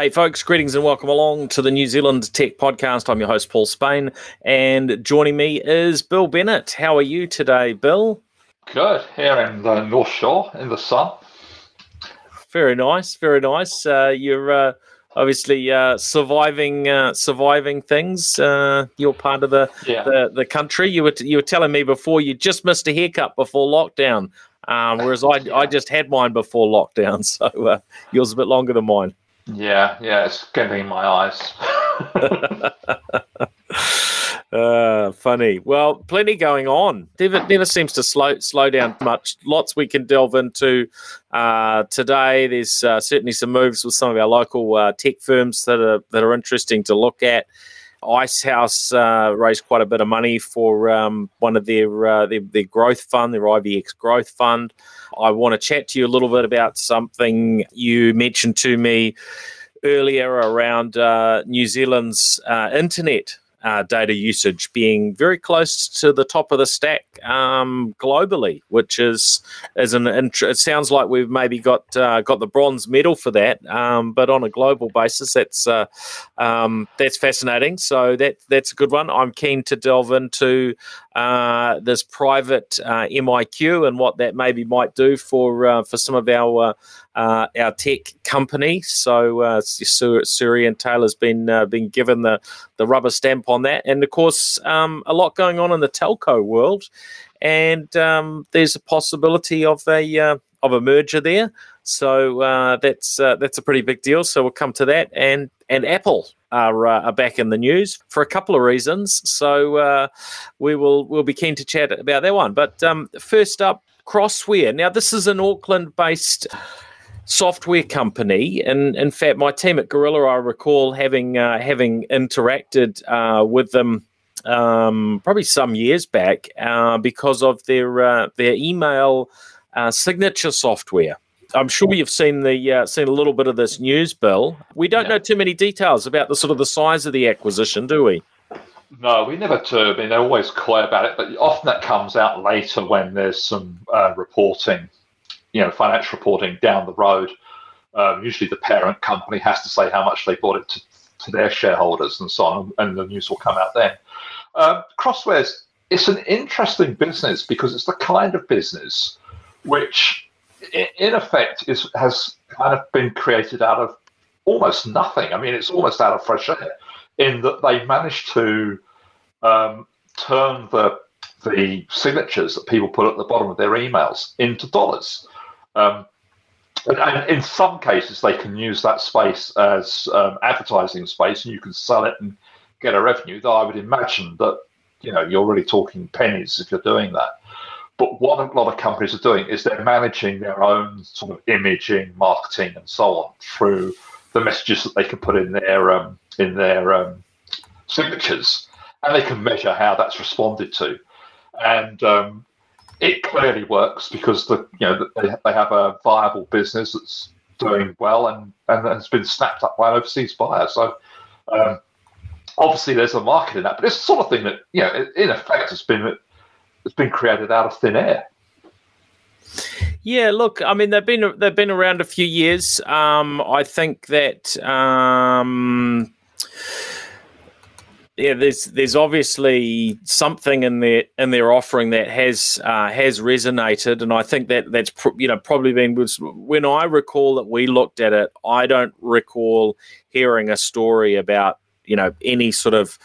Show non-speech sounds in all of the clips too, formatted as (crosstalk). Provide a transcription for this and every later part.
Hey, folks, greetings and welcome along to the New Zealand Tech Podcast. I'm your host, Paul Spain, and joining me is Bill Bennett. How are you today, Bill? Good. Here in the North Shore in the sun. Very nice. Very nice. Uh, you're uh, obviously uh, surviving uh, surviving things. Uh, you're part of the, yeah. the, the country. You were t- you were telling me before you just missed a haircut before lockdown, um, whereas I I just had mine before lockdown, (laughs) so uh, yours a bit longer than mine. Yeah, yeah, it's getting in my eyes. uh, (laughs) funny. Well, plenty going on. Never, never seems to slow slow down much. Lots we can delve into uh, today. There's uh, certainly some moves with some of our local uh, tech firms that are that are interesting to look at. Icehouse uh, raised quite a bit of money for um, one of their, uh, their, their growth fund, their IVX growth fund. I want to chat to you a little bit about something you mentioned to me earlier around uh, New Zealand's uh, internet uh, data usage being very close to the top of the stack um, globally, which is is an it sounds like we've maybe got uh, got the bronze medal for that, um, but on a global basis, that's uh, um, that's fascinating. So that that's a good one. I'm keen to delve into uh, this private uh, MIQ and what that maybe might do for uh, for some of our uh, our tech company. So uh, Sir Ian Taylor's been uh, been given the the rubber stamp on that, and of course um, a lot going on in the telco world, and um, there's a possibility of a uh, of a merger there. So uh, that's uh, that's a pretty big deal. So we'll come to that, and and Apple are, uh, are back in the news for a couple of reasons. So uh, we will we'll be keen to chat about that one. But um, first up, Crossware. Now this is an Auckland based software company. And in fact, my team at Gorilla, I recall having uh, having interacted uh, with them um, probably some years back uh, because of their uh, their email signature software. I'm sure you've seen the uh, seen a little bit of this news, Bill. We don't yeah. know too many details about the sort of the size of the acquisition, do we? No, we never do. I mean, they're always quiet about it, but often that comes out later when there's some reporting you know financial reporting down the road. Um, usually, the parent company has to say how much they bought it to, to their shareholders and so on, and the news will come out then. Um, Crosswares, it's an interesting business because it's the kind of business which, in effect, is has kind of been created out of almost nothing. I mean, it's almost out of fresh air in that they managed to um, turn the the signatures that people put at the bottom of their emails into dollars. Um, and, and, in some cases, they can use that space as um, advertising space, and you can sell it and get a revenue. Though I would imagine that you know you're really talking pennies if you're doing that. But what a lot of companies are doing is they're managing their own sort of imaging, marketing, and so on through the messages that they can put in their um, in their um, signatures, and they can measure how that's responded to. And um, it clearly works because the you know they, they have a viable business that's doing well and and has been snapped up by an overseas buyer. So um, obviously there's a market in that, but it's the sort of thing that you know in effect has been has been created out of thin air. Yeah, look, I mean they've been they've been around a few years. Um, I think that um, yeah, there's there's obviously something in their in their offering that has uh, has resonated, and I think that that's you know probably been when I recall that we looked at it. I don't recall hearing a story about you know any sort of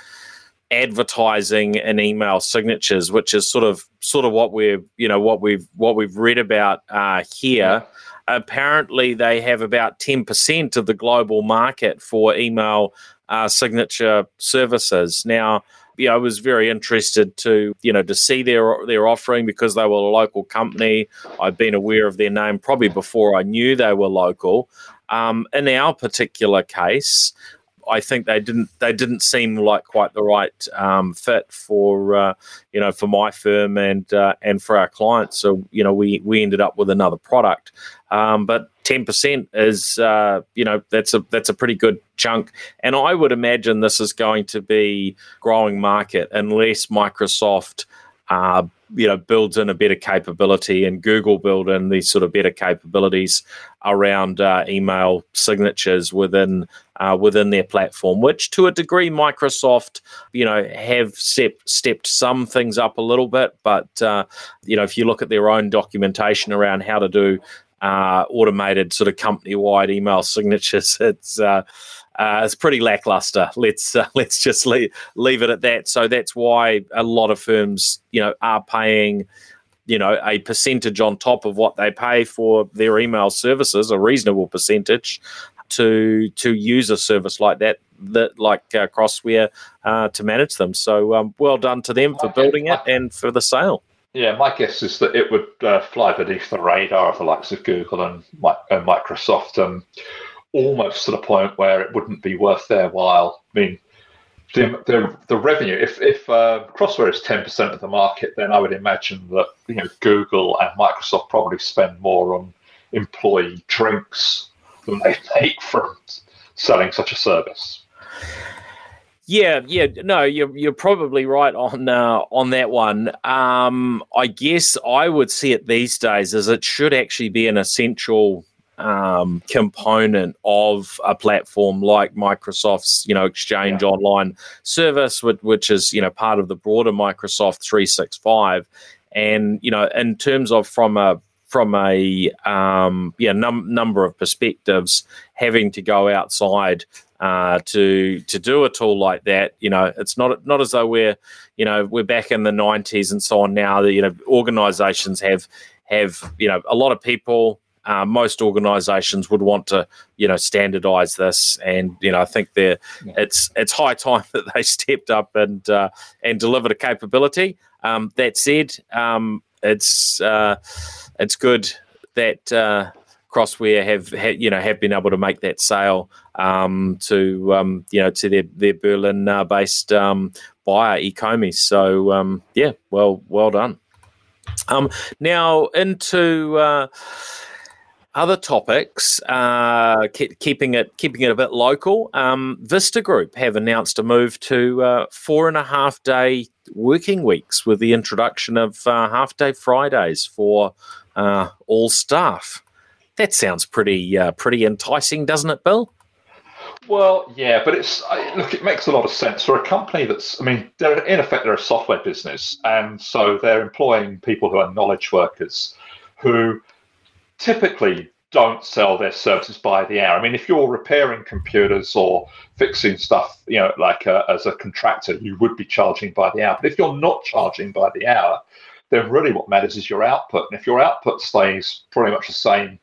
advertising and email signatures, which is sort of sort of what we're you know what we've what we've read about uh, here. Apparently, they have about ten percent of the global market for email uh, signature services. Now, I was very interested to you know to see their their offering because they were a local company. I've been aware of their name probably before I knew they were local. Um, in our particular case, I think they didn't they didn't seem like quite the right um, fit for uh, you know for my firm and uh, and for our clients. So you know we we ended up with another product, um, but ten percent is uh, you know that's a that's a pretty good chunk, and I would imagine this is going to be growing market unless Microsoft uh, you know builds in a better capability, and Google build in these sort of better capabilities around uh, email signatures within uh, within their platform, which to a degree Microsoft, you know, have step, stepped some things up a little bit, but uh, you know, if you look at their own documentation around how to do uh, automated sort of company-wide email signatures, (laughs) it's uh, it's pretty lackluster. Let's uh, (laughs) let's just leave, leave it at that. So that's why a lot of firms, you know, are paying, you know, a percentage on top of what they pay for their email services, a reasonable percentage, to to use a service like that, that like uh, Crossware, uh, to manage them. So um, well done to them for building it and for the sale. Yeah, my guess is that it would uh, fly beneath the radar of the likes of Google and, and Microsoft. Um, almost to the point where it wouldn't be worth their while. I mean, the, the, the revenue, if, if uh, Crossware is 10% of the market, then I would imagine that you know Google and Microsoft probably spend more on employee drinks than they make from selling such a service. Yeah, yeah, no, you're you're probably right on uh, on that one. Um, I guess I would see it these days as it should actually be an essential um, component of a platform like Microsoft's, you know, Exchange yeah. Online service, which, which is you know part of the broader Microsoft 365. And you know, in terms of from a from a um, yeah num- number of perspectives, having to go outside uh, to to do a tool like that, you know, it's not not as though we're you know we're back in the 90s and so on now. That you know, organisations have have you know a lot of people uh, most organisations would want to, you know, standardise this, and you know, I think they yeah. it's it's high time (laughs) that they stepped up and uh, and delivered a capability. Um, that said, um, it's uh, it's good that uh, Crossware have, have, you know have been able to make that sale um, to um, you know to their their Berlin uh, based um, buyer Ecomi. So um, yeah, well well done. Um, now into uh, other topics, uh, keeping it keeping it a bit local. Um, Vista Group have announced a move to uh, four and a half day working weeks with the introduction of uh, half day Fridays for uh, all staff. That sounds pretty uh, pretty enticing, doesn't it, Bill? Well, yeah, but it's look. It makes a lot of sense for a company that's. I mean, they're in effect they're a software business, and so they're employing people who are knowledge workers who typically don't sell their services by the hour. I mean, if you're repairing computers or fixing stuff, you know, like a, uh, as a contractor, you would be charging by the hour. But if you're not charging by the hour, then really what matters is your output. And if your output stays pretty much the same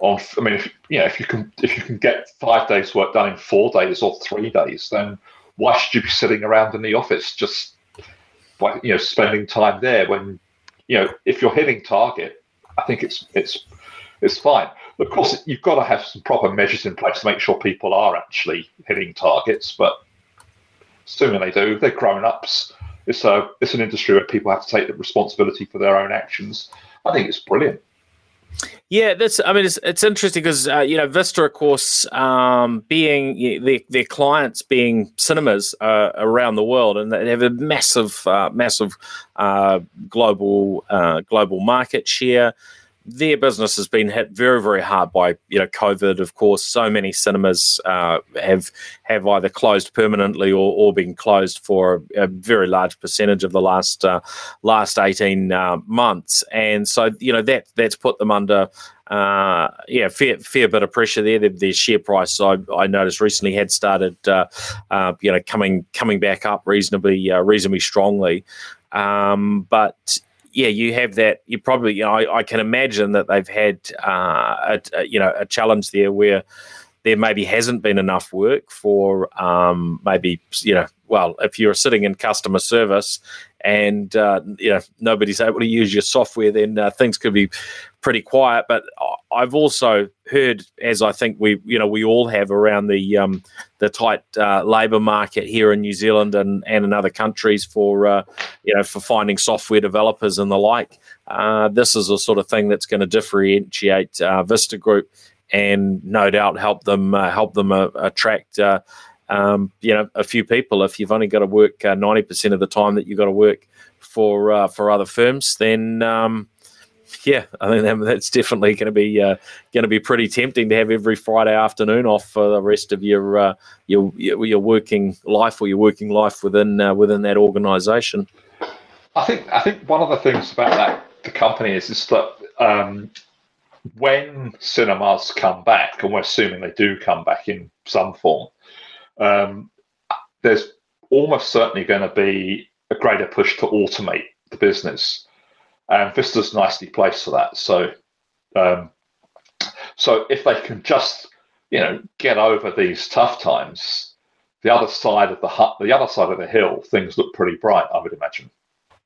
on, I mean, if, you know, if you can if you can get five days work done in four days or three days, then why should you be sitting around in the office just, you know, spending time there when, you know, if you're hitting target, I think it's it's it's fine. Of course, you've got to have some proper measures in place to make sure people are actually hitting targets. But assuming they do, they're grown ups. It's a it's an industry where people have to take the responsibility for their own actions. I think it's brilliant. Yeah, that's. I mean, it's it's interesting because uh, you know Vista, of course, um, being you know, their their clients being cinemas uh, around the world, and they have a massive, uh, massive uh, global uh, global market share their business has been hit very, very hard by you know COVID. Of course, so many cinemas uh, have have either closed permanently or, or been closed for a, very large percentage of the last uh, last eighteen uh, months, and so you know that that's put them under. Uh, yeah, fair fair bit of pressure there. Their, their share price, I, I noticed recently, had started, uh, uh, you know, coming coming back up reasonably reasonably strongly. Um, but yeah, you have that. You probably, you know, I, I can imagine that they've had, uh, a, a, you know, a challenge there where there maybe hasn't been enough work for um, maybe, you know, well, if you're sitting in customer service and uh, you know nobody's able to use your software, then uh, things could be pretty quiet. But I've also heard, as I think we you know we all have around the um, the tight uh, labour market here in New Zealand and, and in other countries for uh, you know for finding software developers and the like. Uh, this is a sort of thing that's going to differentiate uh, Vista Group and no doubt help them help them attract um, you know, a few people. If you've only got to work uh, ninety percent of the time that you've got to work for uh, for other firms, then um, yeah, I think that's definitely going to be uh, going to be pretty tempting to have every Friday afternoon off for the rest of your uh, your your working life or your working life within uh, within that organisation. I think I think one of the things about that the company is is that um, when cinemas come back, and we're assuming they do come back in some form, um, there's almost certainly going to be a greater push to automate the business, and Vista's nicely placed for that. So, um, so if they can just you know get over these tough times, the other side of the hut, the other side of the hill, things look pretty bright. I would imagine.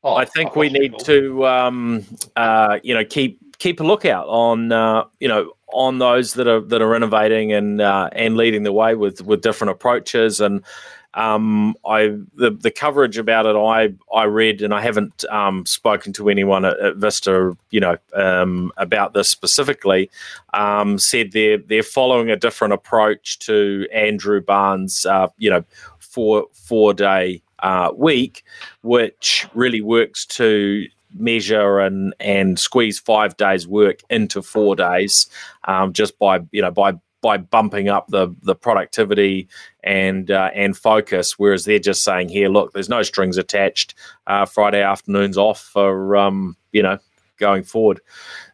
Oh, I think we need to, um, uh, you know, keep keep a lookout on uh, you know on those that are that are innovating and uh, and leading the way with with different approaches and um, I the the coverage about it I I read and I haven't um, spoken to anyone at, at Vista you know um, about this specifically um, said they're they're following a different approach to Andrew Barnes uh, you know four four day uh, week which really works to measure and and squeeze five days work into four days um, just by you know by by bumping up the the productivity and uh, and focus whereas they're just saying here look there's no strings attached uh, friday afternoons off for um, you know going forward.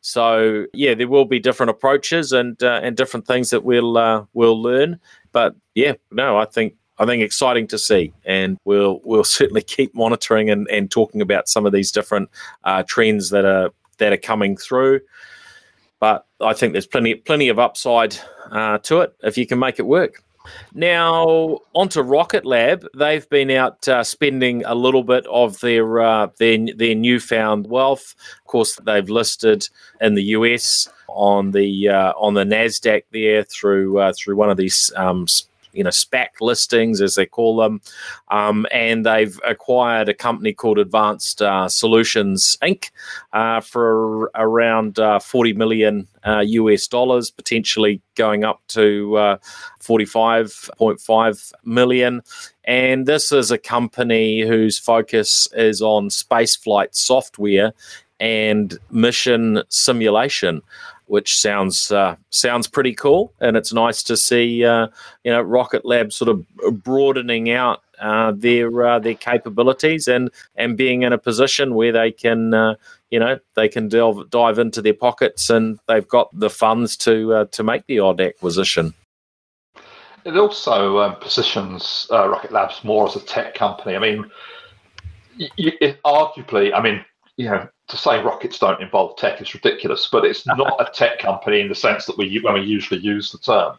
So yeah there will be different approaches and uh, and different things that we'll uh, we'll learn. But yeah no i think I think exciting to see, and we'll we'll (laughs) certainly keep monitoring and, and talking about some of these different uh, trends that are that are coming through. But I think there's plenty plenty of upside uh, to it if you can make it work. Now onto Rocket Lab, they've been out uh, spending a little bit of their uh, their their newfound wealth. Of course, they've listed in the US on the uh, on the Nasdaq there through uh, through one of these um, you know SPAC listings as they call them, um, and they've acquired a company called Advanced uh, Solutions Inc. Uh, for around uh, 40 million US uh, dollars, potentially going up to uh, 45.5 million. And this is a company whose focus is on spaceflight software and mission simulation which sounds uh, sounds pretty cool, and it's nice to see uh, you know Rocket Lab sort of broadening out uh, their uh, their capabilities and and being in a position where they can uh, you know they can delve dive into their pockets and they've got the funds to uh, to make the odd acquisition. It also um, positions Rocket Labs more as a tech company. I mean, it, arguably, I mean, you know, to say rockets don't involve tech is ridiculous, but it's not a (laughs) tech company in the sense that we when we usually use the term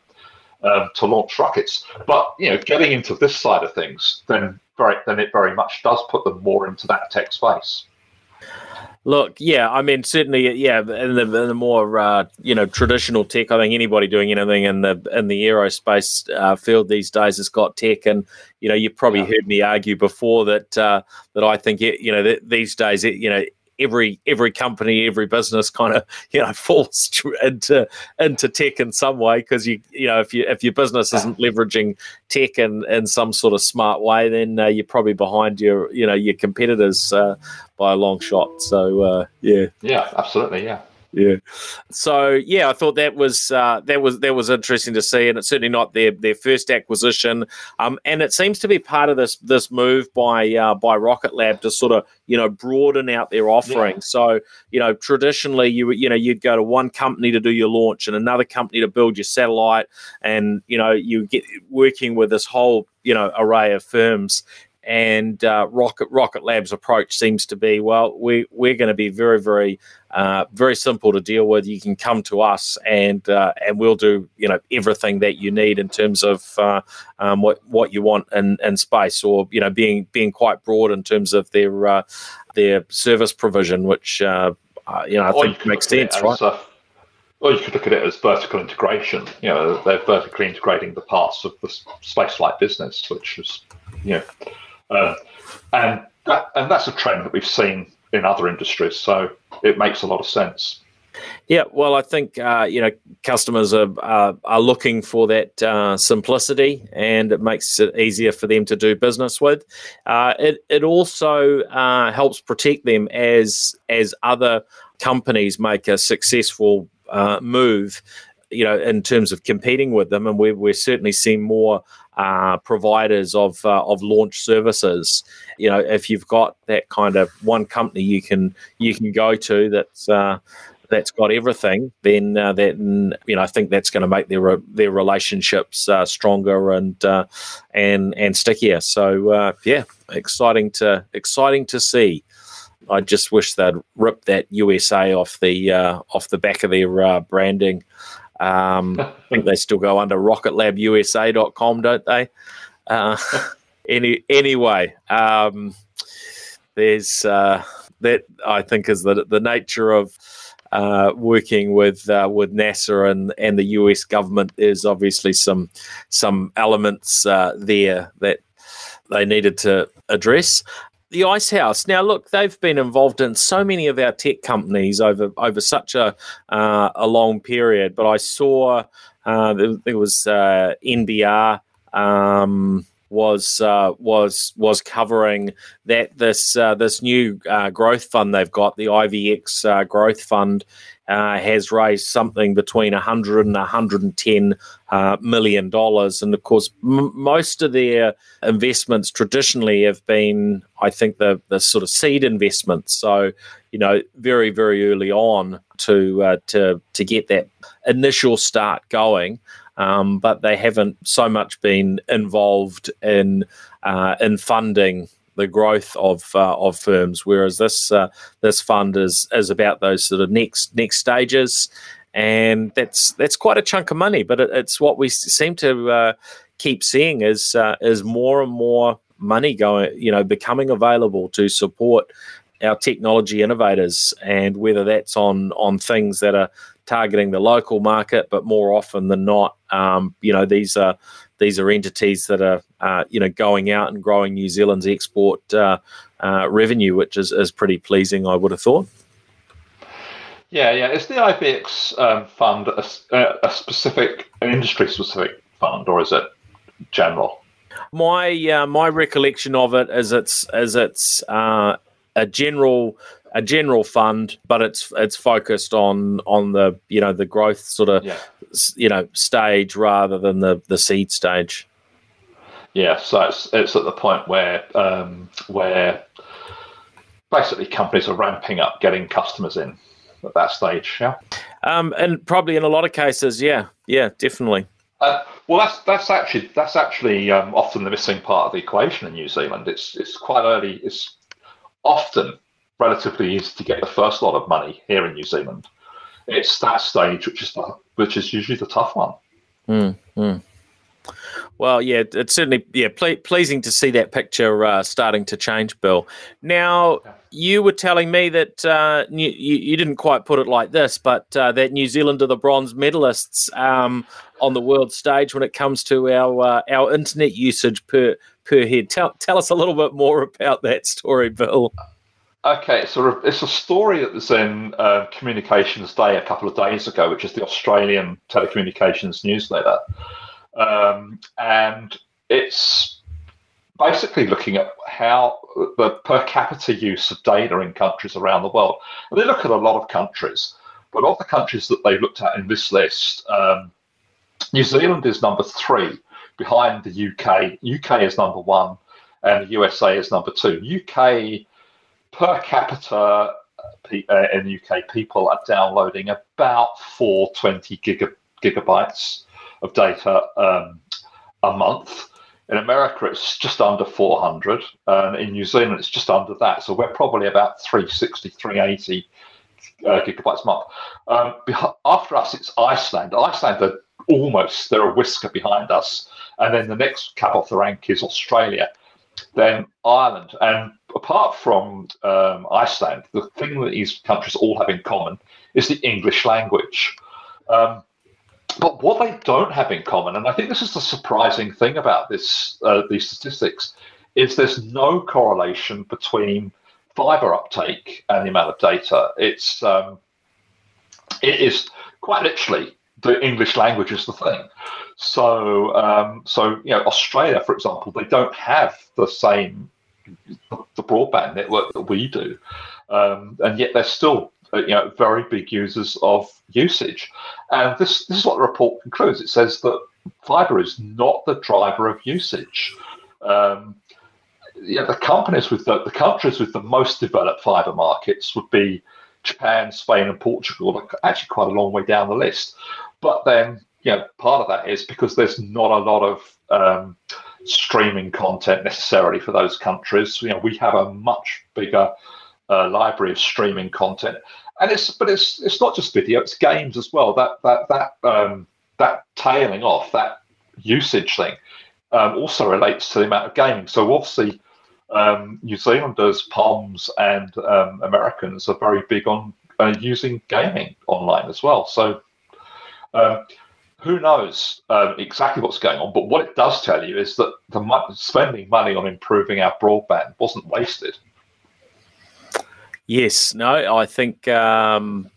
um, to launch rockets. But you know, getting into this side of things, then very then it very much does put them more into that tech space. Look, yeah, I mean, certainly, yeah, in the, in the more uh, you know traditional tech, I think anybody doing anything in the in the aerospace uh, field these days has got tech, and you know, you've probably yeah. heard me argue before that uh, that I think it, you know th- these days, it, you know, every every company, every business kind of (laughs) you know falls into into tech in some way because you you know if you if your business isn't leveraging tech in in some sort of smart way, then uh, you're probably behind your you know your competitors uh, by a long shot. So uh, yeah, yeah, absolutely, yeah yeah. So yeah, I thought that was uh, that was that was interesting to see, and it's certainly not their their first acquisition. Um, and it seems to be part of this this move by uh, by Rocket Lab to sort of you know broaden out their offering. Yeah. So you know traditionally you you know you'd go to one company to do your launch and another company to build your satellite, and you know you get working with this whole you know array of firms and uh, Rocket Rocket Labs approach seems to be well, we we're going to be very very uh, very simple to deal with. You can come to us, and uh, and we'll do you know everything that you need in terms of uh, um, what what you want in, in space, or you know being being quite broad in terms of their uh, their service provision, which uh, you know I or think makes sense, right? As, or you could look at it as vertical integration. You know, they're vertically integrating the parts of the spaceflight business, which is, you know, uh, and that, and that's a trend that we've seen in other industries. So it makes a lot of sense. Yeah, well, I think uh, you know customers are uh, are looking for that uh, simplicity, and it makes it easier for them to do business with. Uh, it it also uh, helps protect them as as other companies make a successful uh, move. You know, in terms of competing with them, and we're we're certainly seeing more uh, providers of uh, of launch services. You know, if you've got that kind of one company you can you can go to that's uh, that's got everything, then uh, then you know I think that's going to make their their relationships uh, stronger and uh, and and stickier. So yeah, exciting to exciting to see. I just wish they'd rip that USA off the off the back of their branding. Um, (laughs) I think they still go under rocketlabusa.com, don't they? (laughs) any anyway, um, there's that I think is the the nature of uh, working with uh, with NASA and, and the US government, there's obviously some some elements uh, there that they needed to address. The Ice House. Now, look, they've been involved in so many of our tech companies over over such a uh, a long period. But I saw uh, there, there, was uh, NBR. Um, was uh, was was covering that this uh, this new uh, growth fund they've got, the IVX uh, growth fund, uh, has raised something between 100 and 110 uh, million dollars, and of course, m- most of their investments traditionally have been, I think, the the sort of seed investments. So, you know, very very early on to to to get that initial start going um, but they haven't so much been involved in uh, in funding the growth of uh, of firms. Whereas this uh, this fund is is about those sort of next next stages, and that's that's quite a chunk of money. But it, it's what we seem to uh, keep seeing is uh, is more and more money going, you know, becoming available to support our technology innovators, and whether that's on on things that are targeting the local market, but more often than not, um, you know, these are these are entities that are uh, you know going out and growing New Zealand's export uh, uh, revenue, which is, is pretty pleasing. I would have thought. Yeah, yeah. Is the IVX um, fund a, a specific, an industry specific fund, or is it general? My uh, my recollection of it is it's is it's uh, a general a general fund, but it's it's focused on on the you know the growth sort of yeah. you know stage rather than the the seed stage. Yeah, so it's it's at the point where um, where basically companies are ramping up getting customers in at that stage. Yeah, um, and probably in a lot of cases, yeah, yeah, definitely. Uh, well, that's that's actually that's actually um, often the missing part of the equation in New Zealand. It's it's quite early. It's often relatively easy to get the first lot of money here in New Zealand. It's that stage which is the, which is usually the tough one. Mm, mm. Well, yeah, it's certainly yeah ple- pleasing to see that picture uh, starting to change, Bill. Now, you were telling me that uh, you, you, didn't quite put it like this, but uh, that New Zealand are the bronze medalists um, on the world stage when it comes to our uh, our internet usage per per head. Tell tell us a little bit more about that story, Bill. Okay, so it's a story that was in uh, Communications Day a couple of days ago, which is the Australian telecommunications newsletter, um, and it's basically looking at how the per capita use of data in countries around the world. And they look at a lot of countries, but of the countries that they looked at in this list, um, New Zealand is number three, behind the UK. UK is number one, and the USA is number two. UK per capita uh, in UK, people are downloading about 420 giga, gigabytes of data um, a month. In America, it's just under 400. And in New Zealand, it's just under that. So we're probably about 360, 380 uh, gigabytes a month. Um, after us, it's Iceland. Iceland are almost, they're a whisker behind us. And then the next cab off the rank is Australia then Ireland. And apart from um, Iceland, the thing that these countries all have in common is the English language. Um, but what they don't have in common, and I think this is the surprising thing about this uh, these statistics, is there's no correlation between fiber uptake and the amount of data. It's um, it is quite literally the English language is the thing. So, um, so you know, Australia, for example, they don't have the same the broadband network that we do, um, and yet they're still uh, you know very big users of usage. And this this is what the report concludes. It says that fiber is not the driver of usage. Um, yeah, the companies with the, the countries with the most developed fiber markets would be Japan, Spain, and Portugal. Actually, quite a long way down the list. But then, you know, part of that is because there's not a lot of um, streaming content necessarily for those countries. You know, we have a much bigger uh, library of streaming content, and it's but it's it's not just video; it's games as well. That that that um, that tailing off that usage thing um, also relates to the amount of gaming. So obviously, um, New Zealanders, Poms, and um, Americans are very big on uh, using gaming online as well. So um, who knows um, exactly what's going on? But what it does tell you is that the mo- spending money on improving our broadband wasn't wasted. Yes, no, I think um,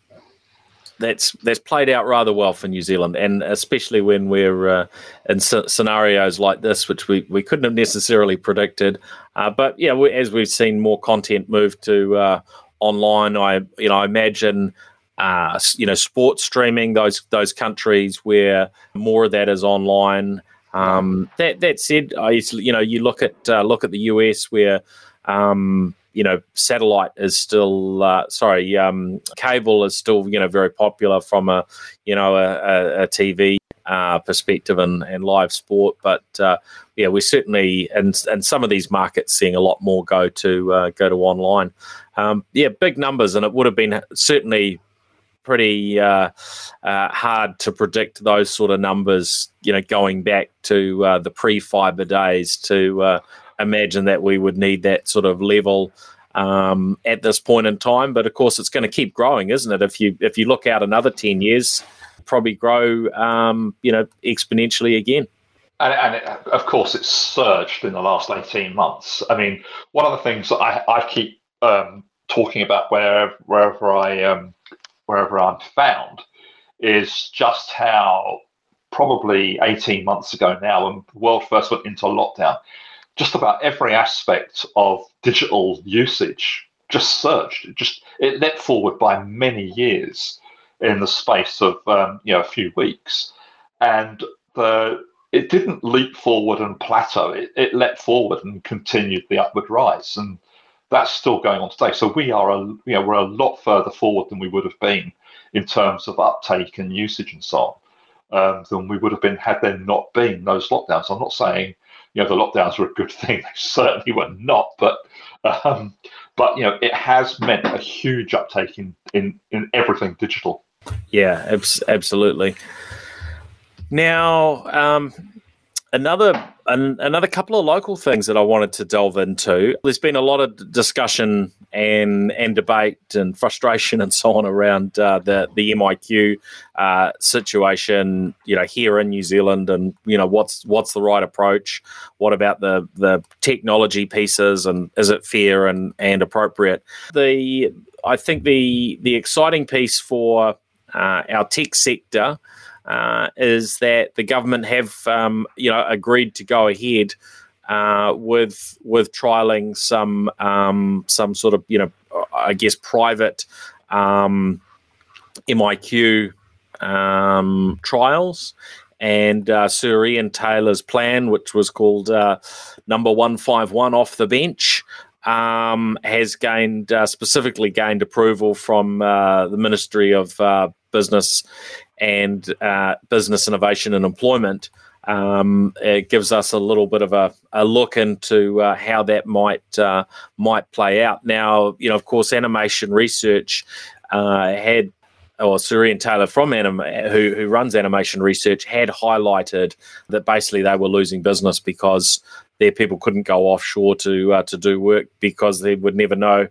that's that's played out rather well for New Zealand, and especially when we're uh, in scenarios like this, which we, we couldn't have necessarily predicted. Uh, but yeah, we, as we've seen more content move to uh, online, I you know I imagine. Uh, you know, sports streaming those those countries where more of that is online. Um, that that said, I you know you look at uh, look at the US where um, you know, satellite is still uh, sorry, um, cable is still you know very popular from a you know a, a, a TV uh, perspective and, and live sport, but uh, yeah, we're certainly and and some of these markets seeing a lot more go to uh, go to online. Um, yeah, big numbers, and it would have been certainly pretty uh, uh, hard to predict those sort of numbers. You know, going back to uh, the pre-fiber days to uh, imagine that we would need that sort of level um, at this point in time. But of course, it's going to keep growing, isn't it? If you if you look out another ten years, probably grow, um, you know, exponentially again. And, and it, of course, it's surged in the last eighteen months. I mean, one of the things that I, I keep um, talking about wherever wherever I um, wherever I'm found is just how probably 18 months ago now, when the world first went into lockdown, just about every aspect of digital usage just surged. It just it leapt forward by many years in the space of um, you know a few weeks, and the it didn't leap forward and plateau. It, it leapt forward and continued the upward rise, and that's still going on today. So we are a you know we're a lot further forward than we would have been in terms of uptake and usage and so on um, than we would have been had there not been those lockdowns. I'm not saying you know the lockdowns were a good (laughs) thing. They certainly were not, but um, but you know it has meant a huge uptake in in, in everything digital. Yeah, abs- absolutely. Now, um, another an, another couple of local things that I wanted to delve into. There's been a lot of discussion and and debate and frustration (laughs) and so on around uh, the the MIQ uh, situation. You know, here in New Zealand, and you know what's what's the right approach? What about the the technology pieces, and is it fair and and appropriate? The I think the the exciting piece for uh, our tech sector uh, is that the government have um, you know agreed to go ahead uh, with with trialing some um, some sort of you know I guess private um, MIQ um, trials. And uh, Sir Ian Taylor's plan, which was called uh, Number One Five One off the bench, um, has gained uh, specifically gained approval from uh, the Ministry of uh, Business and uh, business innovation and employment, um, it gives us a little bit of a, a look into uh, how that might uh, might play out. Now, you know, of course, animation research had, or Sir Ian Taylor from Anim, who who runs animation research, had highlighted that basically they were losing business because their people couldn't go offshore to uh, to do work because they would never know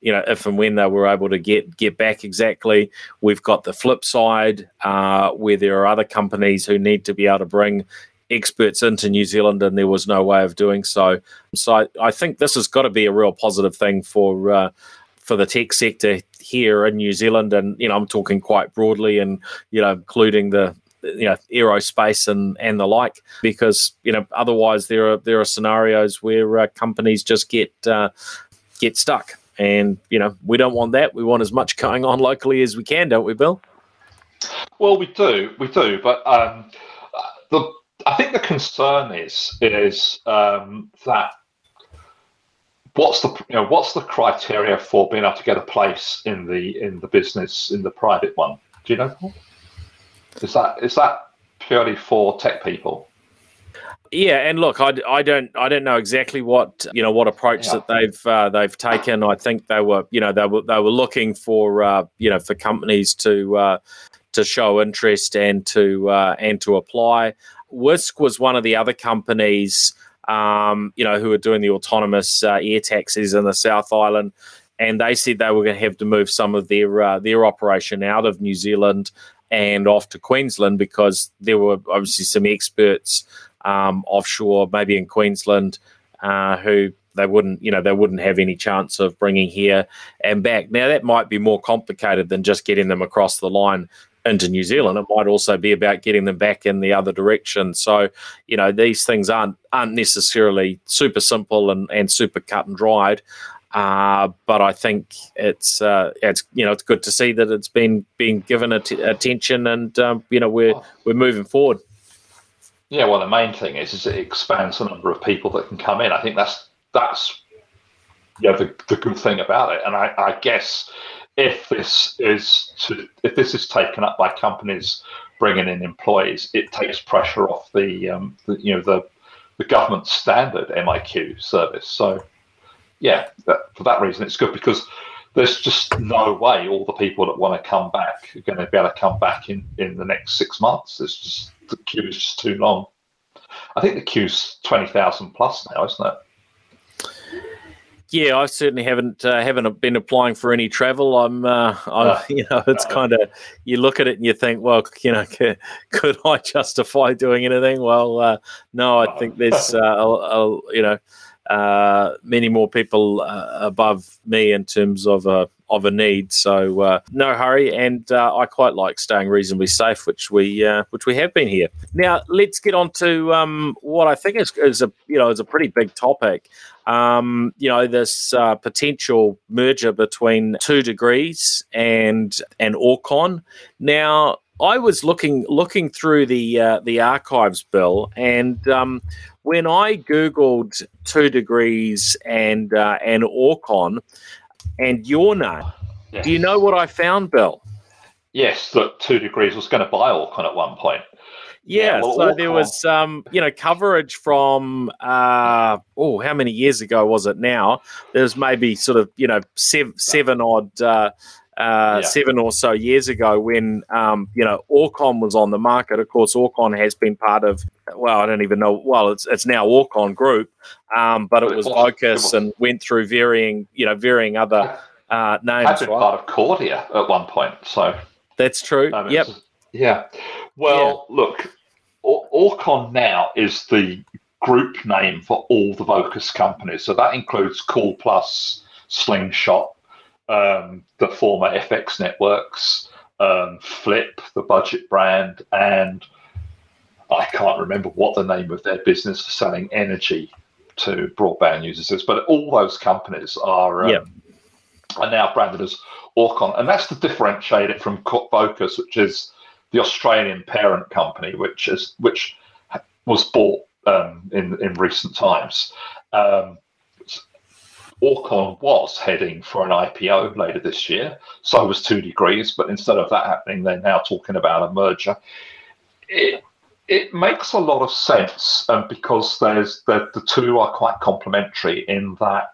you know, if and when they were able to get get back exactly. We've got the flip side uh, where there are other companies who need to be able to bring experts into New Zealand, and there was no way of doing so. So I, I think this has got to be a real positive thing for uh, for the tech sector here in New Zealand, and you know I'm talking quite broadly, and you know including the you know aerospace and and the like because you know otherwise there are there are scenarios where uh, companies just get uh, get stuck. And you know we don't want that. We want as much going on locally as we can don't we bill? Well we do we do but um, the I think the concern is is um, that what's the you know what's the criteria for being able to get a place in the in the business in the private one? Do you know is that is that purely for tech people? Yeah, and look, I, I don't I don't know exactly what you know what approach yeah. that they've uh, they've taken. I think they were you know they were they were looking for uh, you know for companies to uh, to show interest and to uh, and to apply. Wisk was one of the other companies um, you know who are doing the autonomous uh, air taxis in the South Island, and they said they were going to have to move some of their uh, their operation out of New Zealand and off to Queensland because there were obviously some experts um, offshore, maybe in Queensland, uh, who they wouldn't, you know, they wouldn't have any chance of bringing here and back. Now that might be more complicated than just getting them across the line into New Zealand. It might also be about getting them back in the other direction. So, you know, these things aren't aren't necessarily super simple and, and super cut and dried. Uh, but I think it's uh, it's you know it's good to see that it's been being given at- attention, and um, you know we're we're moving forward. Yeah, well, the main thing is is it expands the number of people that can come in. I think that's that's yeah the, the good thing about it, and I, I guess if this is to, if this is taken up by companies bringing in employees, it takes pressure off the, um, the you know the the government standard MIQ service. So yeah, that, for that reason, it's good because there's just no way all the people that want to come back are going to be able to come back in, in the next six months. It's just the queue is just too long. I think the queue's twenty thousand plus now, isn't it? Yeah, I certainly haven't uh, haven't been applying for any travel. I'm, uh, I'm (laughs) you know, it's kind of you look at it and you think, well, you know, could, (laughs) could I justify doing anything? Well, uh, no, I think there's, uh, a, a, you know, uh, many more people uh, above me in terms of a of a need. So uh, no hurry, and uh, I quite like staying reasonably safe, which we uh, which we have been here. Now let's get on to um, what I think is, is a you know is a pretty big topic. Um, you know this uh, potential merger between Two Degrees and and Orcon. Now I was looking looking through the uh, the archives bill, and um, when I googled two degrees and uh, and Orcon and your name, yes. do you know what I found, Bill? Yes, that two degrees was going to buy Orcon at one point. Yeah, yeah well, so Orcon. there was um, you know coverage from uh, oh how many years ago was it now? There's maybe sort of you know seven, seven odd uh, uh, yeah. seven or so years ago when um, you know Orcon was on the market. Of course, Orcon has been part of well, I don't even know. Well, it's it's now Orcon Group, um, but it was Vocus and went through varying you know varying other uh, names. Had been right? part of Kordia at one point, so that's true. Um, yep. Yeah. Well, yeah. look, Orcon now is the group name for all the Vocus companies, so that includes CallPlus, Slingshot, um, the former FX networks, um, Flip, the budget brand, and I can't remember what the name of their business for selling energy to broadband users is, but all those companies are um, are now branded as Orcon, and that's to differentiate it from Vocus, which is the Australian parent company, which is which was bought um, in in recent times. Um, Orcon was heading for an IPO later this year. So was Two Degrees, but instead of that happening, they're now talking about a merger. It, it makes a lot of sense um, because there's the, the two are quite complementary in that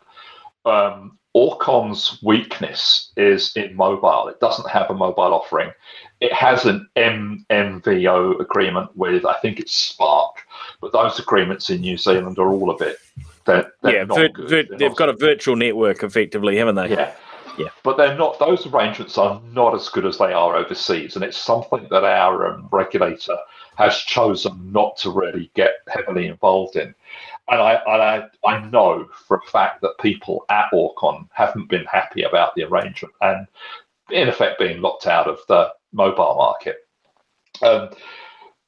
um, Orcon's weakness is in mobile. It doesn't have a mobile offering. It has an MVNO agreement with, I think it's Spark, but those agreements in New Zealand are all a bit they're, they're yeah, vir- vir- they've got a virtual network effectively, haven't they? Yeah. Yeah. But they're not; those arrangements are not as good as they are overseas, and it's something that our um, regulator has chosen not to really get heavily involved in. And I, I, I know for a fact that people at Orcon haven't been happy about the arrangement and, in effect, being locked out of the mobile market. Um,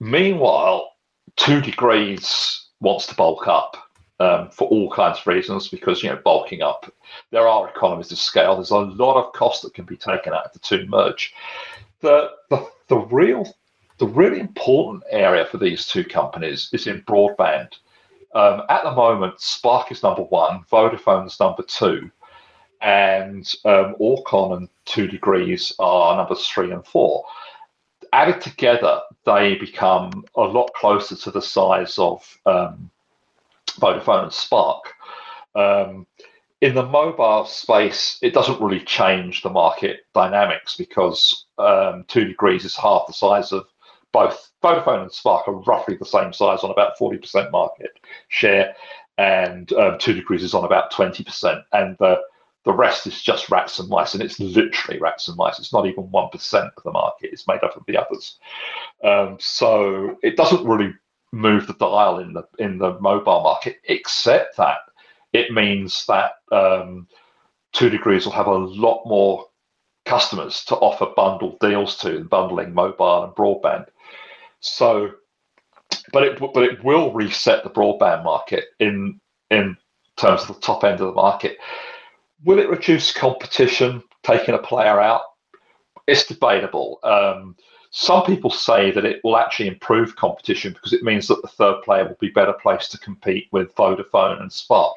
meanwhile, Two Degrees wants to bulk up um, for all kinds of reasons because, you know, bulking up, there are economies of scale. There's a lot of cost that can be taken out of the two merge. The, the, the real the really important area for these two companies is in broadband. Um, at the moment, Spark is number one, Vodafone is number two, and um, Orcon and Two Degrees are numbers three and four. Added together, they become a lot closer to the size of um, Vodafone and Spark. Um, in the mobile space, it doesn't really change the market dynamics because um, Two Degrees is half the size of both Vodafone and Spark are roughly the same size on about 40% market share, and um, Two Degrees is on about 20%. And the, the rest is just rats and mice, and it's literally rats and mice. It's not even 1% of the market, it's made up of the others. Um, so it doesn't really move the dial in the in the mobile market, except that it means that um, Two Degrees will have a lot more customers to offer bundled deals to, bundling mobile and broadband. So, but it but it will reset the broadband market in in terms of the top end of the market. Will it reduce competition, taking a player out? It's debatable. Um, some people say that it will actually improve competition because it means that the third player will be better placed to compete with Vodafone and Spark.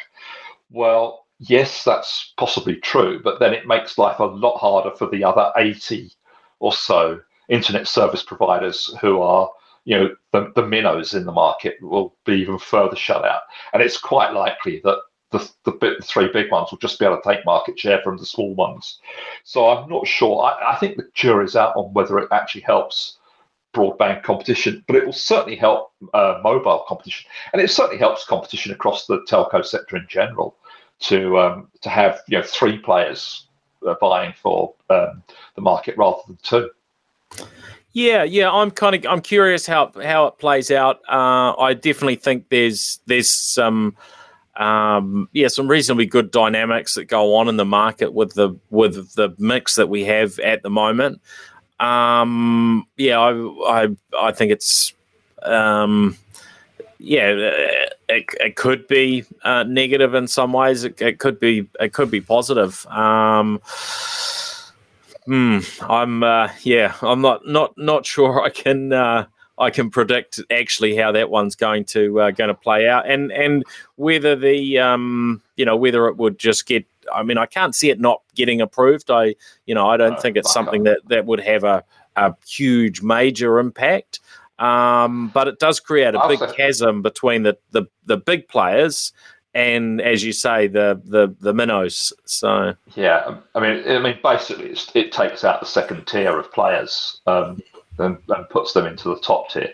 Well, yes, that's possibly true, but then it makes life a lot harder for the other 80 or so internet service providers who are you know the, the minnows in the market will be even further shut out and it's quite likely that the, the, the three big ones will just be able to take market share from the small ones. So i'm not sure. I, I think the jury's out on whether it actually helps broadband competition but it will certainly help uh, mobile competition. And it certainly helps competition across the telco sector in general to um, to have you know three players uh, buying for um, the market rather than two. Yeah, yeah, I'm kind of I'm curious how how it plays out. Uh, I definitely think there's there's some um, yeah some reasonably good dynamics that go on in the market with the with the mix that we have at the moment. Um, yeah, I I I think it's um, yeah, it, it could be uh, negative in some ways. It, it, could be it could be positive. Um, Hmm. I'm uh, yeah. I'm not not not (laughs) sure. I can uh, I can predict actually how that one's going to uh, going to play out, and and whether the um, you know whether it would just get. I mean, I can't see it not getting approved. I you know I don't think it's something that that would have a a huge major impact. Um, but it does create a big chasm between the, the, the big players and as you say, the the the minnows. So yeah, I mean, I mean, basically, it takes out the second tier of players um, and, and, puts them into the top tier.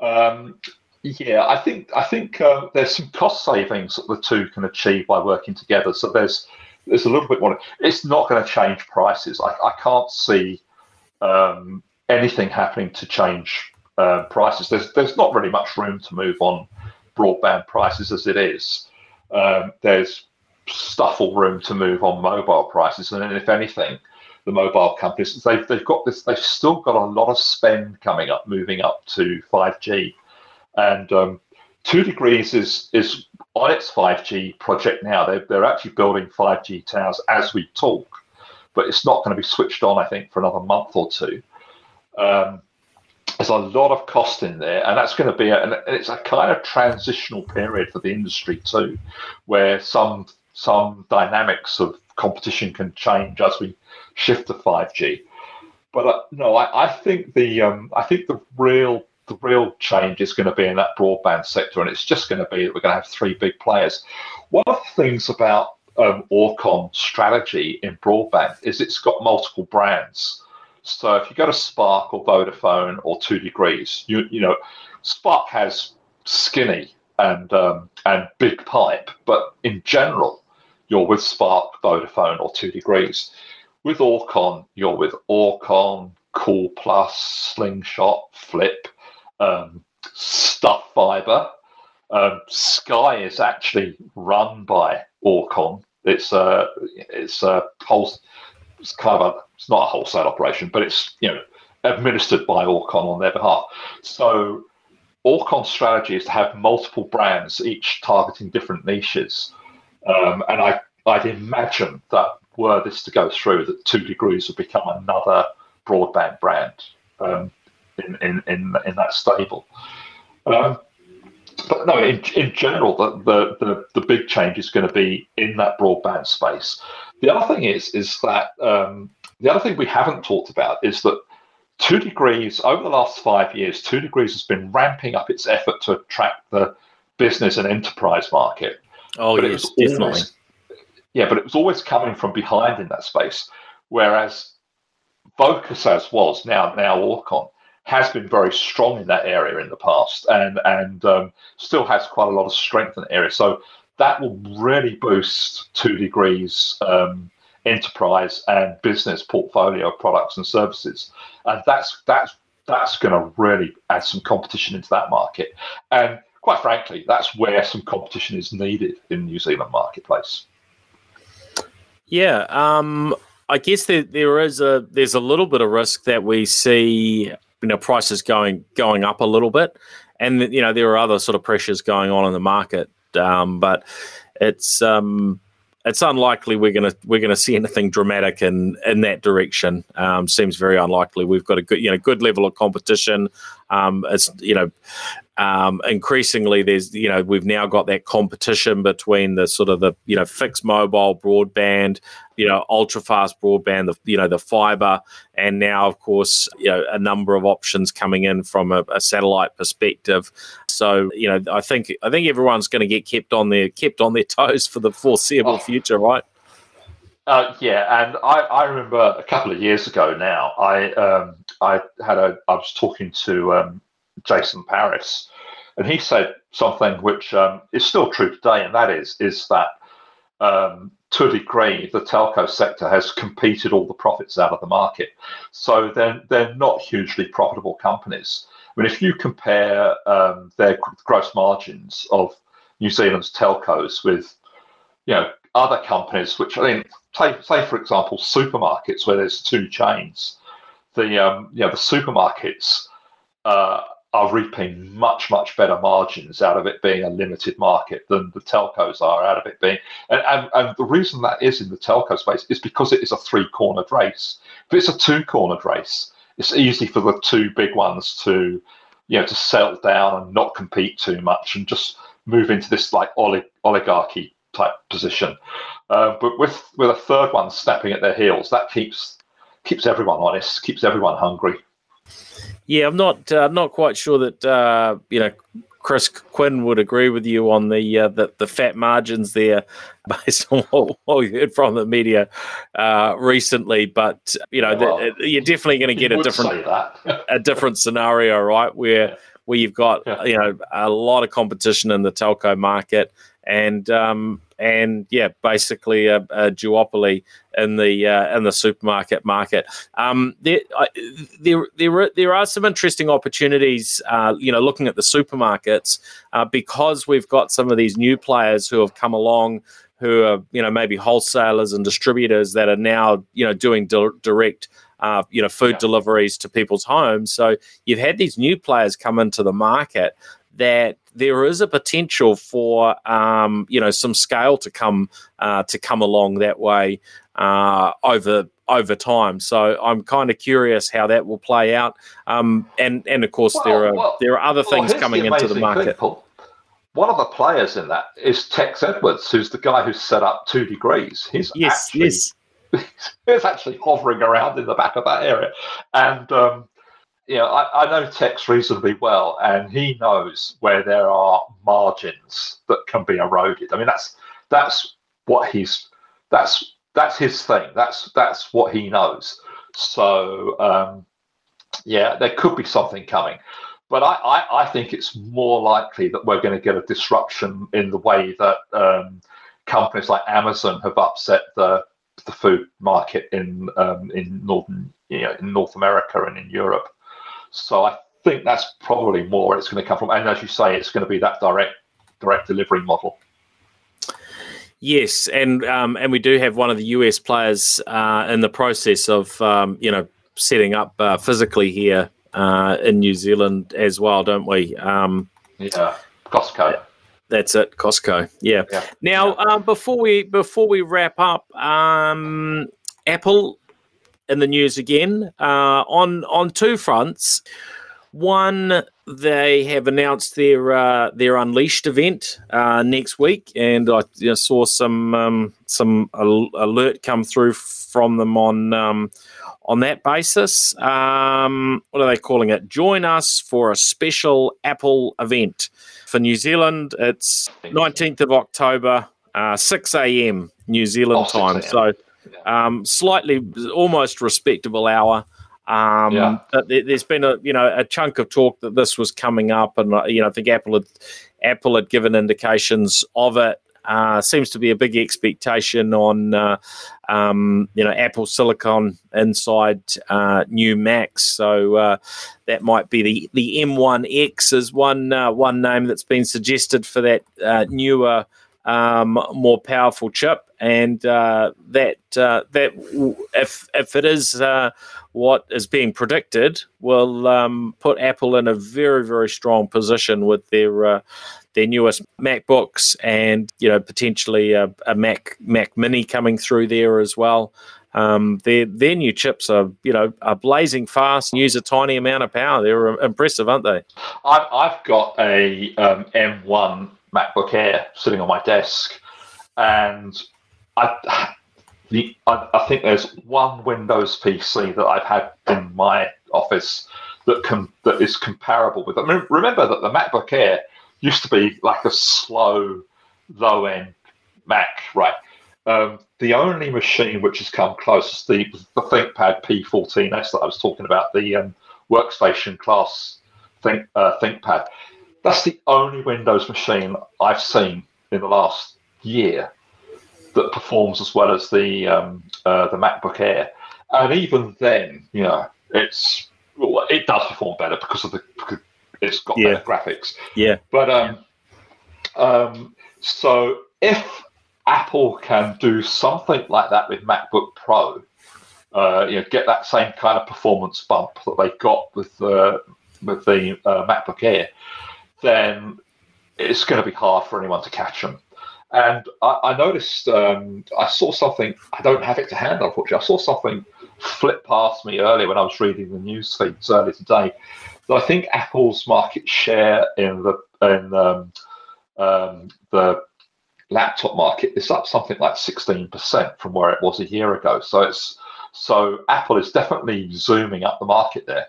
Um, yeah, I think I think uh, there's some cost savings that the two can achieve by working together. So there's there's a little bit more. It's not going to change prices. I, I can't see um, anything happening to change uh, prices. There's there's not really much room to move on broadband prices as it is um, there's stuffle room to move on mobile prices. And if anything, the mobile companies they've they've got this they've still got a lot of spend coming up, moving up to 5G, and um, Two Degrees is is on its 5G project now. They're they're actually building 5G towers as we talk, but it's not going to be switched on. I think for another month or two. Um, there's a lot of cost in there, and that's going to be a, and it's a kind of transitional period for the industry too, where some some dynamics of competition can change as we shift to 5G. But uh, no, I, I think the um, I think the real the real change is going to be in that broadband sector, and it's just going to be that we're going to have three big players. One of the things about um, Orcon strategy in broadband is it's got multiple brands. So if you go to Spark or Vodafone or Two Degrees, you you know, Spark has skinny and um, and Bigpipe, but in general, you're with Spark, Vodafone, or Two Degrees. With Orcon, you're with Orcon, CallPlus, Slingshot, Flip, um, stuff fiber. Um, Sky is actually run by Orcon. It's a it's a whole it's kind of a it's not a wholesale operation, but it's you know administered by Orcon on their behalf. So Orcon's strategy is to have multiple brands, each targeting different niches. Um, and I, I'd imagine that were this to go through, that Two Degrees would become another broadband brand um, in, in, in, in that stable. Um, but no, in, in general, the, the, the, the, big change is going to be in that broadband space. The other thing is is that um, the other thing we haven't talked about is that Two Degrees over the last five years, Two Degrees has been ramping up its effort to attract the business and enterprise market. Oh but yes, definitely. Always, yeah, but it was always coming from behind in that space, whereas Vocus as was now now Orcon has been very strong in that area in the past and and um, still has quite a lot of strength in the area. So that will really boost Two Degrees um, enterprise and business portfolio of products and services, and that's that's that's going to really add some competition into that market. And quite frankly, that's where some competition is needed in the New Zealand marketplace. Yeah, um, I guess there, there is a there's a little bit of risk that we see you know prices going going up a little bit, and you know there are other sort of pressures going on in the market. Um, but it's um, it's unlikely we're gonna we're gonna see anything dramatic in in that direction. Um, seems very unlikely. We've got a good you know good level of competition. Um, it's you know um, increasingly there's you know we've now got that competition between the sort of the you know fixed mobile broadband you know ultra fast broadband the you know the fiber and now of course you know a number of options coming in from a, a satellite perspective so you know i think i think everyone's going to get kept on their kept on their (laughs) toes for the foreseeable oh. future right uh, yeah, and I, I remember a couple of years ago now, I um, I had a I was talking to um, Jason Paris, and he said something which um, is still true today, and that is is that um, to a degree the telco sector has competed all the profits out of the market, so they're they're not hugely profitable companies. I mean, if you compare um, their gross margins of New Zealand's telcos with, you know, other companies, which I mean, say, say for example, supermarkets where there's two chains, the um, you know the supermarkets uh, are reaping much much better margins out of it being a limited market than the telcos are out of it being and, and, and the reason that is in the telco space is because it is a three cornered race. If it's a two cornered race it's easy for the two big ones to you know to settle down and not compete too much and just move into this like olig- oligarchy type position. Uh, but with with a third one snapping at their heels that keeps keeps everyone honest keeps everyone hungry. Yeah, I'm not uh, not quite sure that uh, you know Chris Quinn would agree with you on the uh, the, the fat margins there, (laughs) based on what, what we heard from the media uh, recently. But you know, well, the, you're definitely going to get a different (laughs) a different scenario, right? Where yeah. where you've got yeah. you know a lot of competition in the telco market, and um, and yeah, basically a, a duopoly in the uh, in the supermarket market. Um, there, I, there, there, there are some interesting opportunities. Uh, you know, looking at the supermarkets uh, because we've got some of these new players who have come along. Who are you know maybe wholesalers and distributors that are now you know doing di- direct uh, you know food yeah. deliveries to people's homes. So you've had these new players come into the market that there is a potential for um, you know some scale to come uh, to come along that way uh, over over time. So I'm kind of curious how that will play out. Um, and and of course well, there are well, there are other well, things coming the into the market. One of the players in that is Tex Edwards, who's the guy who set up Two Degrees. He's yes, actually, yes. (laughs) he's actually hovering around in the back of that area, and um, you know, I, I, know Tex reasonably well, and he knows where there are margins that can be eroded. I mean, that's that's what he's that's that's his thing. That's that's what he knows. So um, yeah, there could be something coming, but I, I, I think it's more likely that we're going to get a disruption in the way that um, companies like Amazon have upset the the food market in um, in northern you know in North America and in Europe. So I think that's probably more it's going to come from. And as you say, it's going to be that direct direct delivery model. Yes, and um, and we do have one of the US players uh, in the process of um, you know setting up uh, physically here uh, in New Zealand as well, don't we? Um, yeah, Costco. That's it, Costco. Yeah. yeah. Now, yeah. Um, before we before we wrap up, um, Apple in the news again uh, on on two fronts. One, they have announced their uh, their Unleashed event uh, next week, and I you know, saw some um, some al- alert come through from them on um, on that basis. Um, what are they calling it? Join us for a special Apple event for New Zealand. It's nineteenth of October, uh, six a.m. New Zealand oh, time. So um, slightly, almost respectable hour. Um, yeah. There's been a you know a chunk of talk that this was coming up, and uh, you know I think Apple had Apple had given indications of it. Uh, seems to be a big expectation on uh, um, you know Apple Silicon inside uh, new Macs. So uh, that might be the the M1X is one uh, one name that's been suggested for that uh, newer um, more powerful chip, and uh, that uh, that if if it is uh, what is being predicted, will um, put Apple in a very very strong position with their uh, their newest MacBooks, and you know potentially a, a Mac Mac Mini coming through there as well. Um, their their new chips are you know are blazing fast and use a tiny amount of power. They're impressive, aren't they? I've, I've got a um, M1 MacBook Air sitting on my desk, and I, the, I, I, think there's one Windows PC that I've had in my office that can that is comparable with it. I mean, remember that the MacBook Air used to be like a slow, low end Mac, right? Um, the only machine which has come close is the, the ThinkPad P14s that I was talking about, the um, workstation class think, uh, ThinkPad. That's the only Windows machine I've seen in the last year that performs as well as the um, uh, the MacBook Air. And even then, you know, it's well, it does perform better because of the because it's got yeah. better graphics. Yeah. But um, um, so if Apple can do something like that with MacBook Pro, uh, you know, get that same kind of performance bump that they got with uh, with the uh, MacBook Air, then it's going to be hard for anyone to catch them. And I, I noticed, um, I saw something, I don't have it to hand, unfortunately. I saw something flip past me earlier when I was reading the news feeds earlier today. That I think Apple's market share in the in um, um, the laptop market is up something like 16% from where it was a year ago. So it's so Apple is definitely zooming up the market there.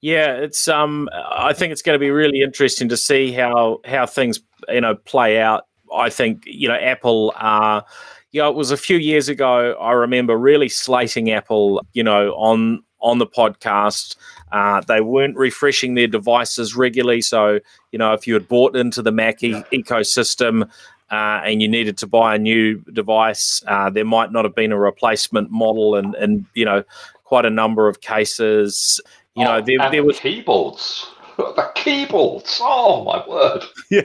Yeah, it's um I think it's going to be really interesting to see how how things you know play out. I think you know Apple uh you know, it was a few years ago. I remember really slating Apple, you know, on on the podcast. Uh, they weren't refreshing their devices regularly. So, you know, if you had bought into the Mac e- ecosystem uh, and you needed to buy a new device, uh, there might not have been a replacement model, and and you know, quite a number of cases. You know, oh, there, there was keyboards. (laughs) The keyboards. Oh my word. Yeah.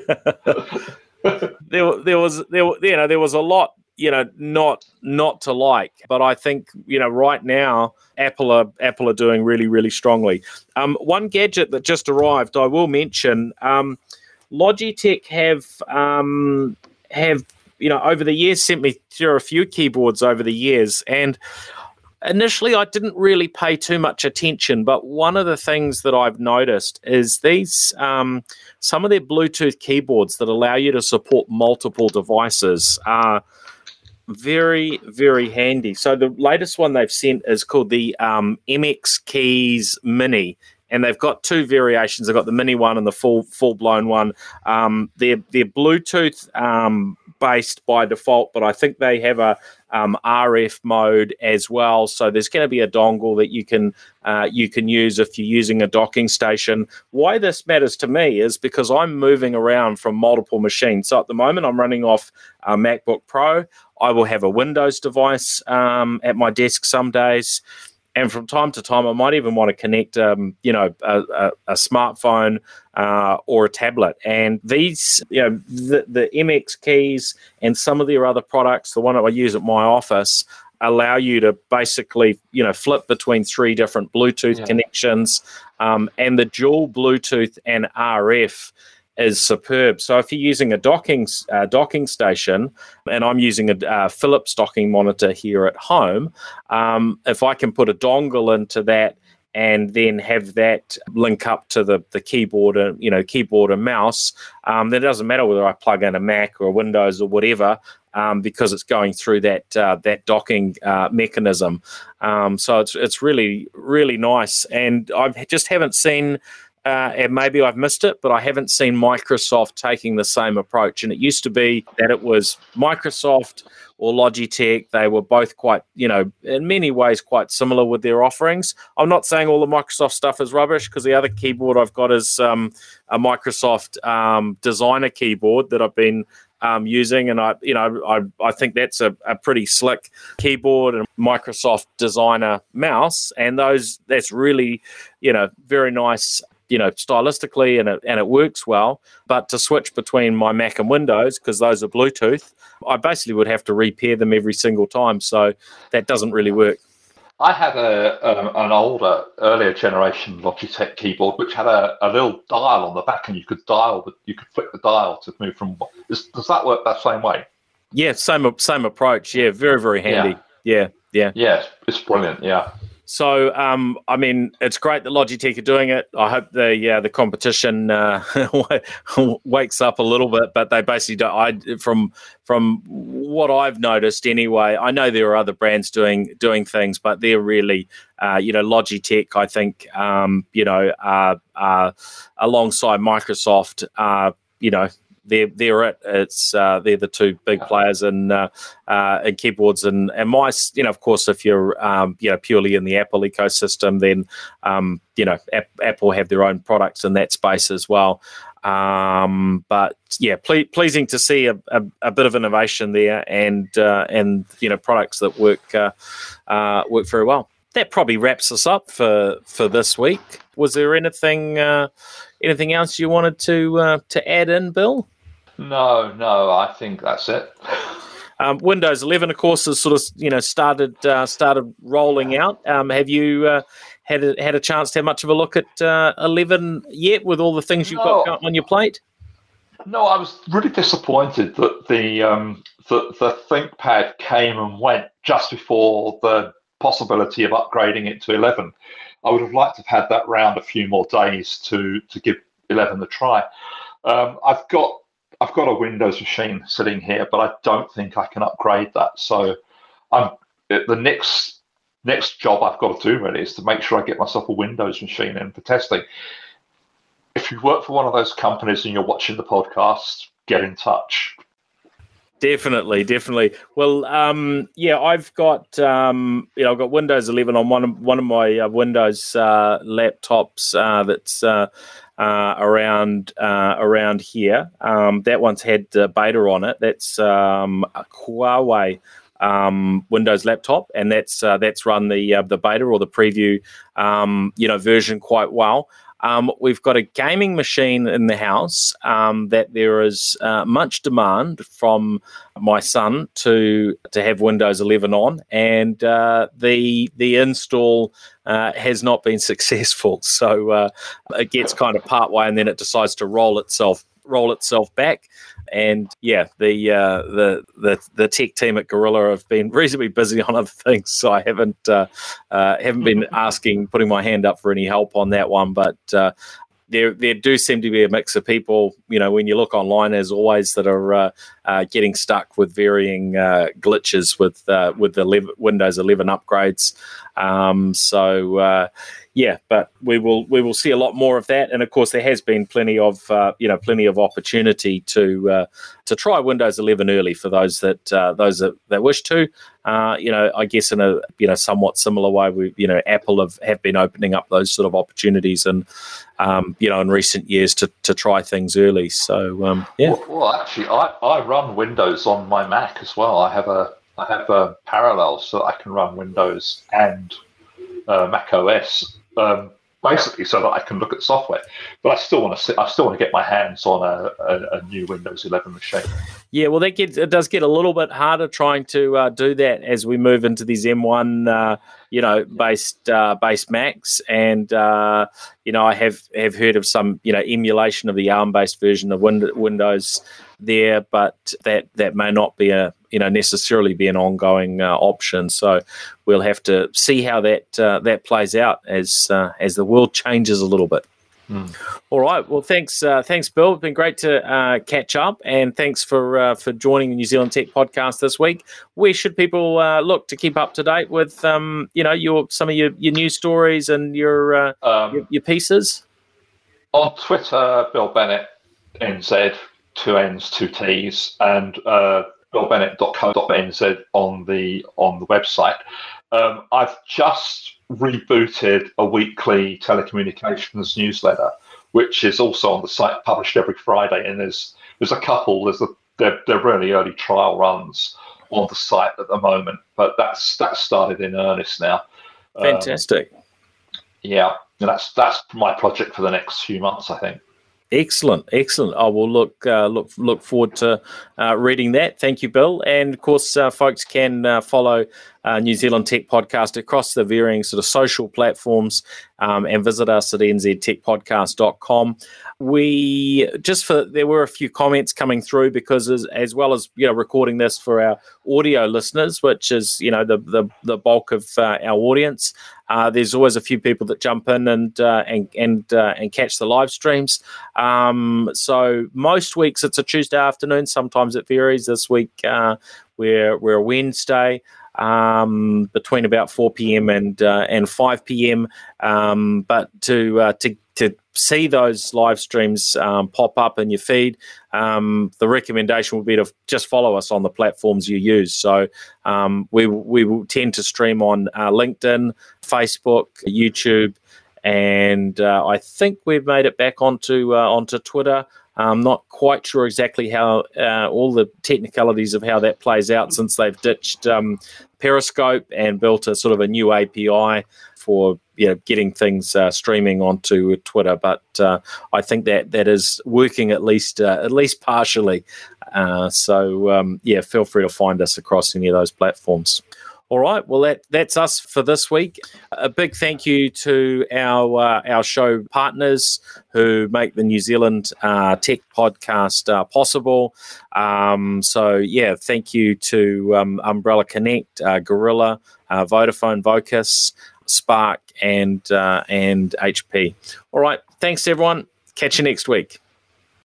(laughs) there, there was there, you know, there was a lot, you know, not not to like. But I think you know, right now, Apple are Apple are doing really really strongly. Um, one gadget that just arrived, I will mention. Um, Logitech have um, have you know over the years sent me through a few keyboards over the years and initially I didn't really pay too much attention, but one of the things that I've noticed is these um, some of their Bluetooth keyboards that allow you to support multiple devices are very very handy. So the latest one they've sent is called the um, MX Keys Mini. And they've got two variations. They've got the mini one and the full full blown one. Um, they're they're Bluetooth um, based by default, but I think they have a, um, RF mode as well. So there's going to be a dongle that you can uh, you can use if you're using a docking station. Why this matters to me is because I'm moving around from multiple machines. So at the moment, I'm running off a MacBook Pro. I will have a Windows device um, at my desk some days. And from time to time, I might even want to connect, um, you know, a, a, a smartphone uh, or a tablet. And these, you know, the, the MX keys and some of their other products, the one that I use at my office, allow you to basically, you know, flip between three different Bluetooth yeah. connections, um, and the dual Bluetooth and RF is superb. So if you're using a docking uh, docking station, and I'm using a uh, Philips docking monitor here at home, um, if I can put a dongle into that and then have that link up to the, the keyboard and you know keyboard and mouse, um, then it doesn't matter whether I plug in a Mac or a Windows or whatever. Um, because it's going through that uh, that docking uh, mechanism, um, so it's it's really really nice, and I just haven't seen uh, and maybe I've missed it, but I haven't seen Microsoft taking the same approach. And it used to be that it was Microsoft or Logitech. They were both quite, you know, in many ways quite similar with their offerings. I'm not saying all the Microsoft stuff is rubbish because the other keyboard I've got is um, a Microsoft um, designer keyboard that I've been um, using, and I, you know, I, I think that's a, a pretty slick keyboard and Microsoft designer mouse, and those that's really, you know, very nice you know, stylistically and it, and it works well. But to switch between my Mac and Windows, because those are Bluetooth, I basically would have to repair them every single time. So that doesn't really work. I had a um, an older, earlier generation Logitech keyboard which had a, a little dial on the back, and you could dial, but you could flip the dial to move from. Does, does that work that same way? Yeah, same same approach. Yeah, very very handy. Yeah, yeah, yeah. yeah it's brilliant. Yeah. So, um, I mean, it's great that Logitech are doing it. I hope the yeah the competition uh, (laughs) wakes up a little bit, but they basically don't. I from from what I've noticed anyway. I know there are other brands doing doing things, but they're really uh, you know Logitech. I think um, you know uh, uh, alongside Microsoft. Uh, you know they're they're it. It's uh, they're the two big players in uh, uh, in keyboards and and mice. You know, of course, if you're um, you know purely in the Apple ecosystem, then um, you know App, Apple have their own products in that space as well. Um, but yeah, ple- pleasing to see a, a, a, bit of innovation there and uh, and you know products that work uh, uh, work very well. That probably wraps us up for for this week. Was there anything anything else you wanted to to add in, Bill? No, no, I think that's it. Um, Windows 11, of course, has sort of you know started uh, started rolling out. Um, have you uh, had a, had a chance to have much of a look at uh, 11 yet, with all the things you've no. got on your plate? No, I was really disappointed that the um, the, the ThinkPad came and went just before the possibility of upgrading it to 11. I would have liked to have had that round a few more days to to give 11 a try. Um, I've got I've got a Windows machine sitting here, but I don't think I can upgrade that. So I'm the next next job I've got to do really is to make sure I get myself a Windows machine in for testing. If you work for one of those companies and you're watching the podcast, get in touch. Definitely, definitely. Well, um, yeah, I've got um, you know I've got Windows 11 on one of one of my uh, Windows uh, laptops uh, that's uh, around uh, around here. Um, that one's had uh, beta on it. That's um, a Huawei um, Windows laptop, and that's uh, that's run the uh, the beta or the preview, um, you know, version quite well. Um, we've got a gaming machine in the house um, that there is uh, much demand from my son to to have Windows 11 on, and uh, the the install uh, has not been (laughs) successful. So uh, it gets kind of partway, and then it decides to roll itself roll itself back. And yeah, the uh, the the the tech team at Gorilla have been reasonably busy on other things, so I haven't uh, uh, haven't been (laughs) asking, putting my hand up for any help on that one. But uh, there there do seem to be a mix of people, you know, when you look online, as always, that are uh, getting stuck with varying uh, glitches with uh, with the Windows 11 upgrades. Um, so uh, yeah, but we will we will see a lot more of that, and of course there has been plenty of uh, you know plenty of opportunity to uh, to try Windows 11 early for those that those that, that wish to. You know, I guess in a you know somewhat similar way, we you know Apple have, have been opening up those sort of opportunities, and um, you know in recent years to, to try things early. So um, yeah. Well, well, actually, I, I run Windows on my Mac as well. I have a I have a parallel so I can run Windows and uh, Mac OS. Um, basically so that I can look at software. But I still want to I still want to get my hands on a, a, a, new Windows 11 machine. Yeah, well, that gets it does get a little bit harder trying to uh, do that as we move into these M1, uh, you know, based uh, based Macs, and uh, you know, I have have heard of some you know emulation of the ARM based version of Windows there, but that that may not be a you know necessarily be an ongoing uh, option. So we'll have to see how that uh, that plays out as uh, as the world changes a little bit. Mm. All right. Well, thanks, uh, thanks, Bill. It's been great to uh, catch up, and thanks for uh, for joining the New Zealand Tech Podcast this week. Where should people uh, look to keep up to date with, um, you know, your some of your, your news stories and your, uh, um, your, your pieces? On Twitter, Bill Bennett NZ, two N's, two T's, and uh, billbennett.co.nz on the on the website. Um, I've just rebooted a weekly telecommunications newsletter, which is also on the site, published every Friday. And there's there's a couple. There's a they're, they're really early trial runs on the site at the moment, but that's that's started in earnest now. Fantastic. Um, yeah, and that's that's my project for the next few months, I think. Excellent, excellent. I will look uh, look look forward to uh, reading that. Thank you, Bill. And of course, uh, folks can uh, follow uh, New Zealand Tech Podcast across the varying sort of social platforms um, and visit us at nztechpodcast.com. We just for there were a few comments coming through because as, as well as you know recording this for our audio listeners, which is you know the the, the bulk of uh, our audience. Uh, there's always a few people that jump in and uh, and and uh, and catch the live streams. Um, so most weeks it's a Tuesday afternoon. Sometimes it varies. This week uh, we're we're a Wednesday um, between about 4 p.m. and uh, and 5 p.m. Um, but to uh, to to see those live streams um, pop up in your feed, um, the recommendation would be to just follow us on the platforms you use. So um, we we will tend to stream on uh, LinkedIn, Facebook, YouTube, and uh, I think we've made it back onto uh, onto Twitter. I'm not quite sure exactly how uh, all the technicalities of how that plays out since they've ditched um, Periscope and built a sort of a new API for you know, getting things uh, streaming onto Twitter. But uh, I think that that is working at least uh, at least partially. So um, yeah, feel free to find us across any of those platforms. All right. Well, that, that's us for this week. A big thank you to our uh, our show partners who make the New Zealand uh, Tech Podcast uh, possible. Um, so, yeah, thank you to um, Umbrella Connect, uh, Gorilla, uh, Vodafone, Vocus, Spark, and uh, and HP. All right. Thanks, everyone. Catch you next week.